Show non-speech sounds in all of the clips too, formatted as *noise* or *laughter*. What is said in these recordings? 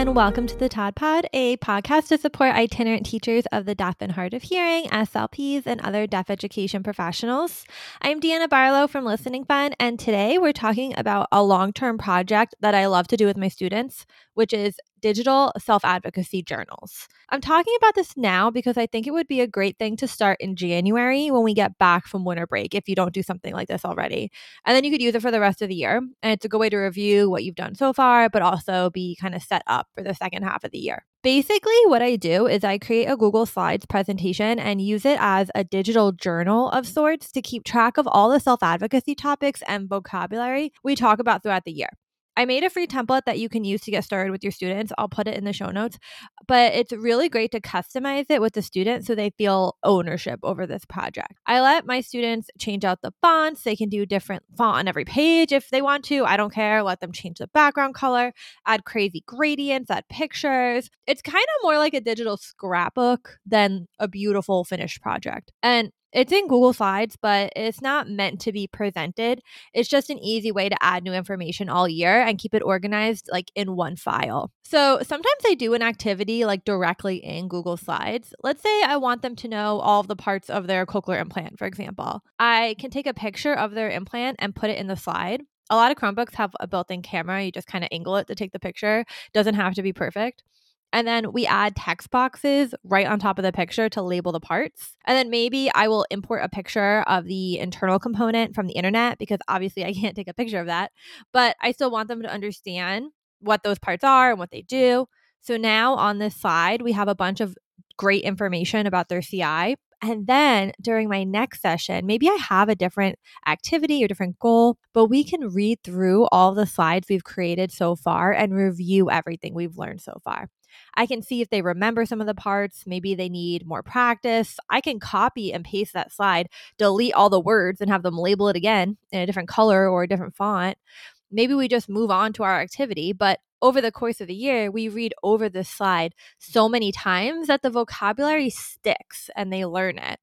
and welcome to the TOD Pod, a podcast to support itinerant teachers of the deaf and hard of hearing, SLPs, and other deaf education professionals. I'm Deanna Barlow from Listening Fun, and today we're talking about a long term project that I love to do with my students, which is digital self advocacy journals. I'm talking about this now because I think it would be a great thing to start in January when we get back from winter break if you don't do something like this already. And then you could use it for the rest of the year. And it's a good way to review what you've done so far, but also be kind of set up for the second half of the year. Basically, what I do is I create a Google Slides presentation and use it as a digital journal of sorts to keep track of all the self advocacy topics and vocabulary we talk about throughout the year. I made a free template that you can use to get started with your students. I'll put it in the show notes, but it's really great to customize it with the students so they feel ownership over this project. I let my students change out the fonts. They can do different font on every page if they want to. I don't care. Let them change the background color, add crazy gradients, add pictures. It's kind of more like a digital scrapbook than a beautiful finished project. And it's in Google Slides, but it's not meant to be presented. It's just an easy way to add new information all year and keep it organized like in one file. So sometimes I do an activity like directly in Google Slides. Let's say I want them to know all the parts of their cochlear implant, for example. I can take a picture of their implant and put it in the slide. A lot of Chromebooks have a built in camera. You just kind of angle it to take the picture. Doesn't have to be perfect. And then we add text boxes right on top of the picture to label the parts. And then maybe I will import a picture of the internal component from the internet because obviously I can't take a picture of that. But I still want them to understand what those parts are and what they do. So now on this slide, we have a bunch of great information about their CI. And then during my next session, maybe I have a different activity or different goal, but we can read through all the slides we've created so far and review everything we've learned so far. I can see if they remember some of the parts. Maybe they need more practice. I can copy and paste that slide, delete all the words, and have them label it again in a different color or a different font. Maybe we just move on to our activity, but over the course of the year, we read over this slide so many times that the vocabulary sticks and they learn it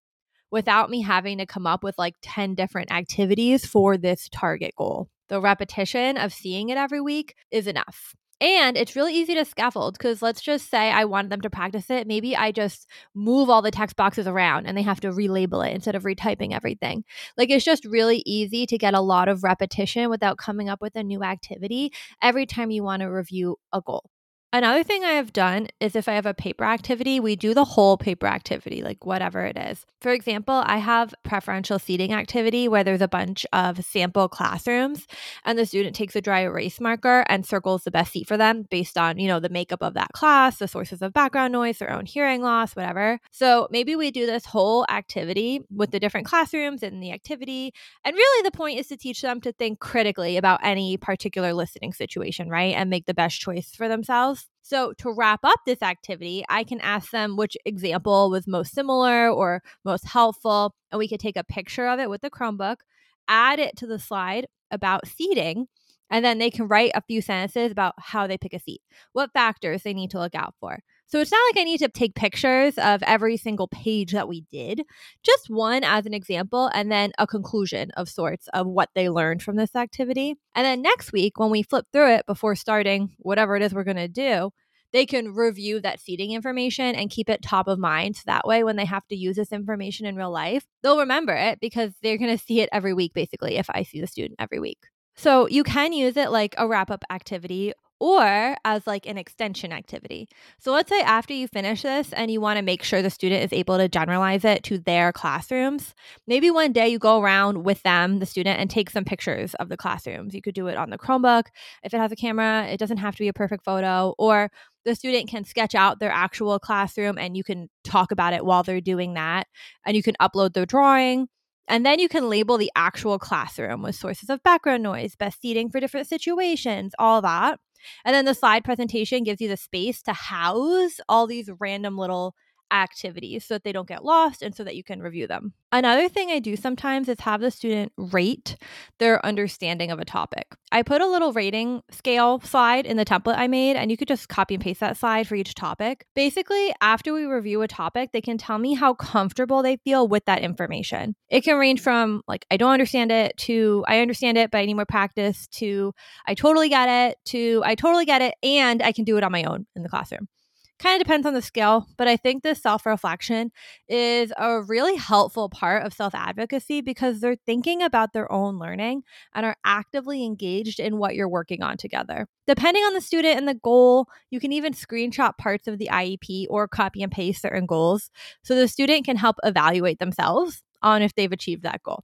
without me having to come up with like 10 different activities for this target goal. The repetition of seeing it every week is enough. And it's really easy to scaffold because let's just say I want them to practice it. Maybe I just move all the text boxes around and they have to relabel it instead of retyping everything. Like it's just really easy to get a lot of repetition without coming up with a new activity every time you want to review a goal. Another thing I have done is if I have a paper activity, we do the whole paper activity, like whatever it is. For example, I have preferential seating activity where there's a bunch of sample classrooms and the student takes a dry erase marker and circles the best seat for them based on, you know, the makeup of that class, the sources of background noise, their own hearing loss, whatever. So maybe we do this whole activity with the different classrooms and the activity. And really the point is to teach them to think critically about any particular listening situation, right? And make the best choice for themselves. So, to wrap up this activity, I can ask them which example was most similar or most helpful, and we could take a picture of it with the Chromebook, add it to the slide about seating, and then they can write a few sentences about how they pick a seat, what factors they need to look out for. So it's not like I need to take pictures of every single page that we did, just one as an example, and then a conclusion of sorts of what they learned from this activity. And then next week, when we flip through it before starting whatever it is we're going to do, they can review that seating information and keep it top of mind. So that way, when they have to use this information in real life, they'll remember it because they're going to see it every week, basically, if I see the student every week. So you can use it like a wrap up activity or as like an extension activity. So let's say after you finish this and you want to make sure the student is able to generalize it to their classrooms, maybe one day you go around with them, the student, and take some pictures of the classrooms. You could do it on the Chromebook. If it has a camera, it doesn't have to be a perfect photo, or the student can sketch out their actual classroom and you can talk about it while they're doing that. And you can upload their drawing and then you can label the actual classroom with sources of background noise, best seating for different situations, all that. And then the slide presentation gives you the space to house all these random little activities so that they don't get lost and so that you can review them. Another thing I do sometimes is have the student rate their understanding of a topic. I put a little rating scale slide in the template I made, and you could just copy and paste that slide for each topic. Basically, after we review a topic, they can tell me how comfortable they feel with that information. It can range from like, I don't understand it to I understand it, but I need more practice to I totally get it to I totally get it and I can do it on my own in the classroom kind of depends on the scale, but I think this self reflection is a really helpful part of self advocacy because they're thinking about their own learning and are actively engaged in what you're working on together. Depending on the student and the goal, you can even screenshot parts of the IEP or copy and paste certain goals so the student can help evaluate themselves on if they've achieved that goal.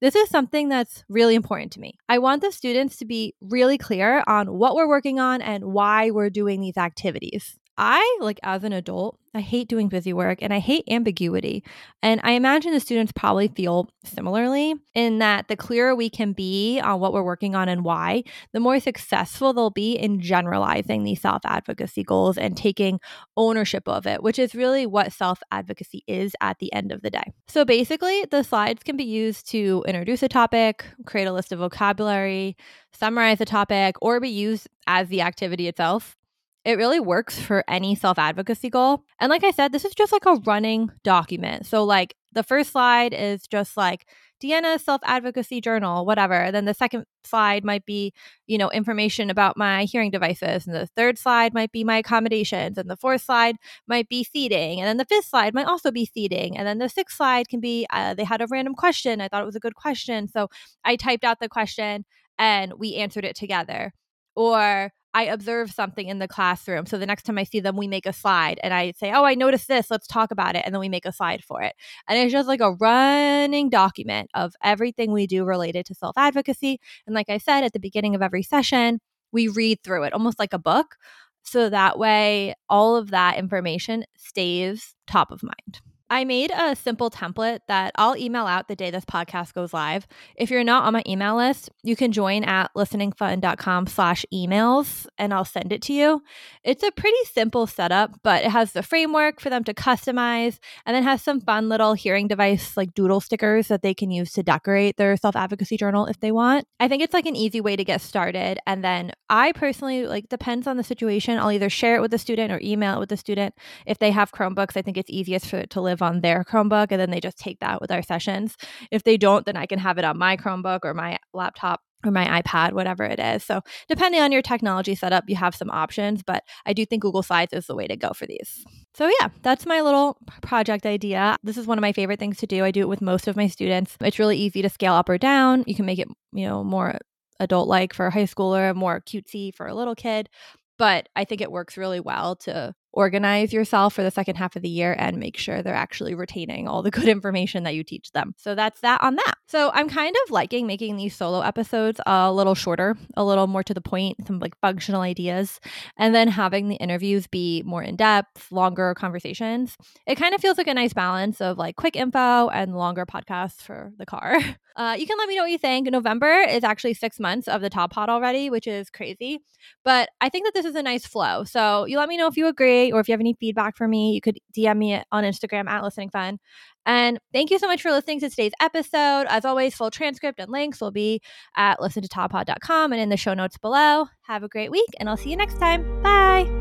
This is something that's really important to me. I want the students to be really clear on what we're working on and why we're doing these activities. I, like as an adult, I hate doing busy work and I hate ambiguity. And I imagine the students probably feel similarly in that the clearer we can be on what we're working on and why, the more successful they'll be in generalizing these self advocacy goals and taking ownership of it, which is really what self advocacy is at the end of the day. So basically, the slides can be used to introduce a topic, create a list of vocabulary, summarize a topic, or be used as the activity itself. It really works for any self advocacy goal. And like I said, this is just like a running document. So, like, the first slide is just like Deanna's self advocacy journal, whatever. Then the second slide might be, you know, information about my hearing devices. And the third slide might be my accommodations. And the fourth slide might be seating. And then the fifth slide might also be seating. And then the sixth slide can be uh, they had a random question. I thought it was a good question. So I typed out the question and we answered it together. Or I observe something in the classroom. So the next time I see them, we make a slide and I say, Oh, I noticed this. Let's talk about it. And then we make a slide for it. And it's just like a running document of everything we do related to self advocacy. And like I said at the beginning of every session, we read through it almost like a book. So that way, all of that information stays top of mind. I made a simple template that I'll email out the day this podcast goes live. If you're not on my email list, you can join at listeningfun.com slash emails and I'll send it to you. It's a pretty simple setup, but it has the framework for them to customize and then has some fun little hearing device like doodle stickers that they can use to decorate their self-advocacy journal if they want. I think it's like an easy way to get started. And then I personally like depends on the situation. I'll either share it with the student or email it with the student. If they have Chromebooks, I think it's easiest for it to live live on their Chromebook and then they just take that with our sessions. If they don't, then I can have it on my Chromebook or my laptop or my iPad, whatever it is. So, depending on your technology setup, you have some options, but I do think Google Slides is the way to go for these. So, yeah, that's my little project idea. This is one of my favorite things to do. I do it with most of my students. It's really easy to scale up or down. You can make it, you know, more adult like for a high schooler, more cutesy for a little kid. But I think it works really well to organize yourself for the second half of the year and make sure they're actually retaining all the good *laughs* information that you teach them. So that's that on that. So I'm kind of liking making these solo episodes a little shorter, a little more to the point, some like functional ideas, and then having the interviews be more in depth, longer conversations. It kind of feels like a nice balance of like quick info and longer podcasts for the car. *laughs* Uh, you can let me know what you think. November is actually six months of the TOD Pod already, which is crazy. But I think that this is a nice flow. So you let me know if you agree or if you have any feedback for me, you could DM me on Instagram at Listening Fun. And thank you so much for listening to today's episode. As always, full transcript and links will be at listentotopod.com and in the show notes below. Have a great week, and I'll see you next time. Bye.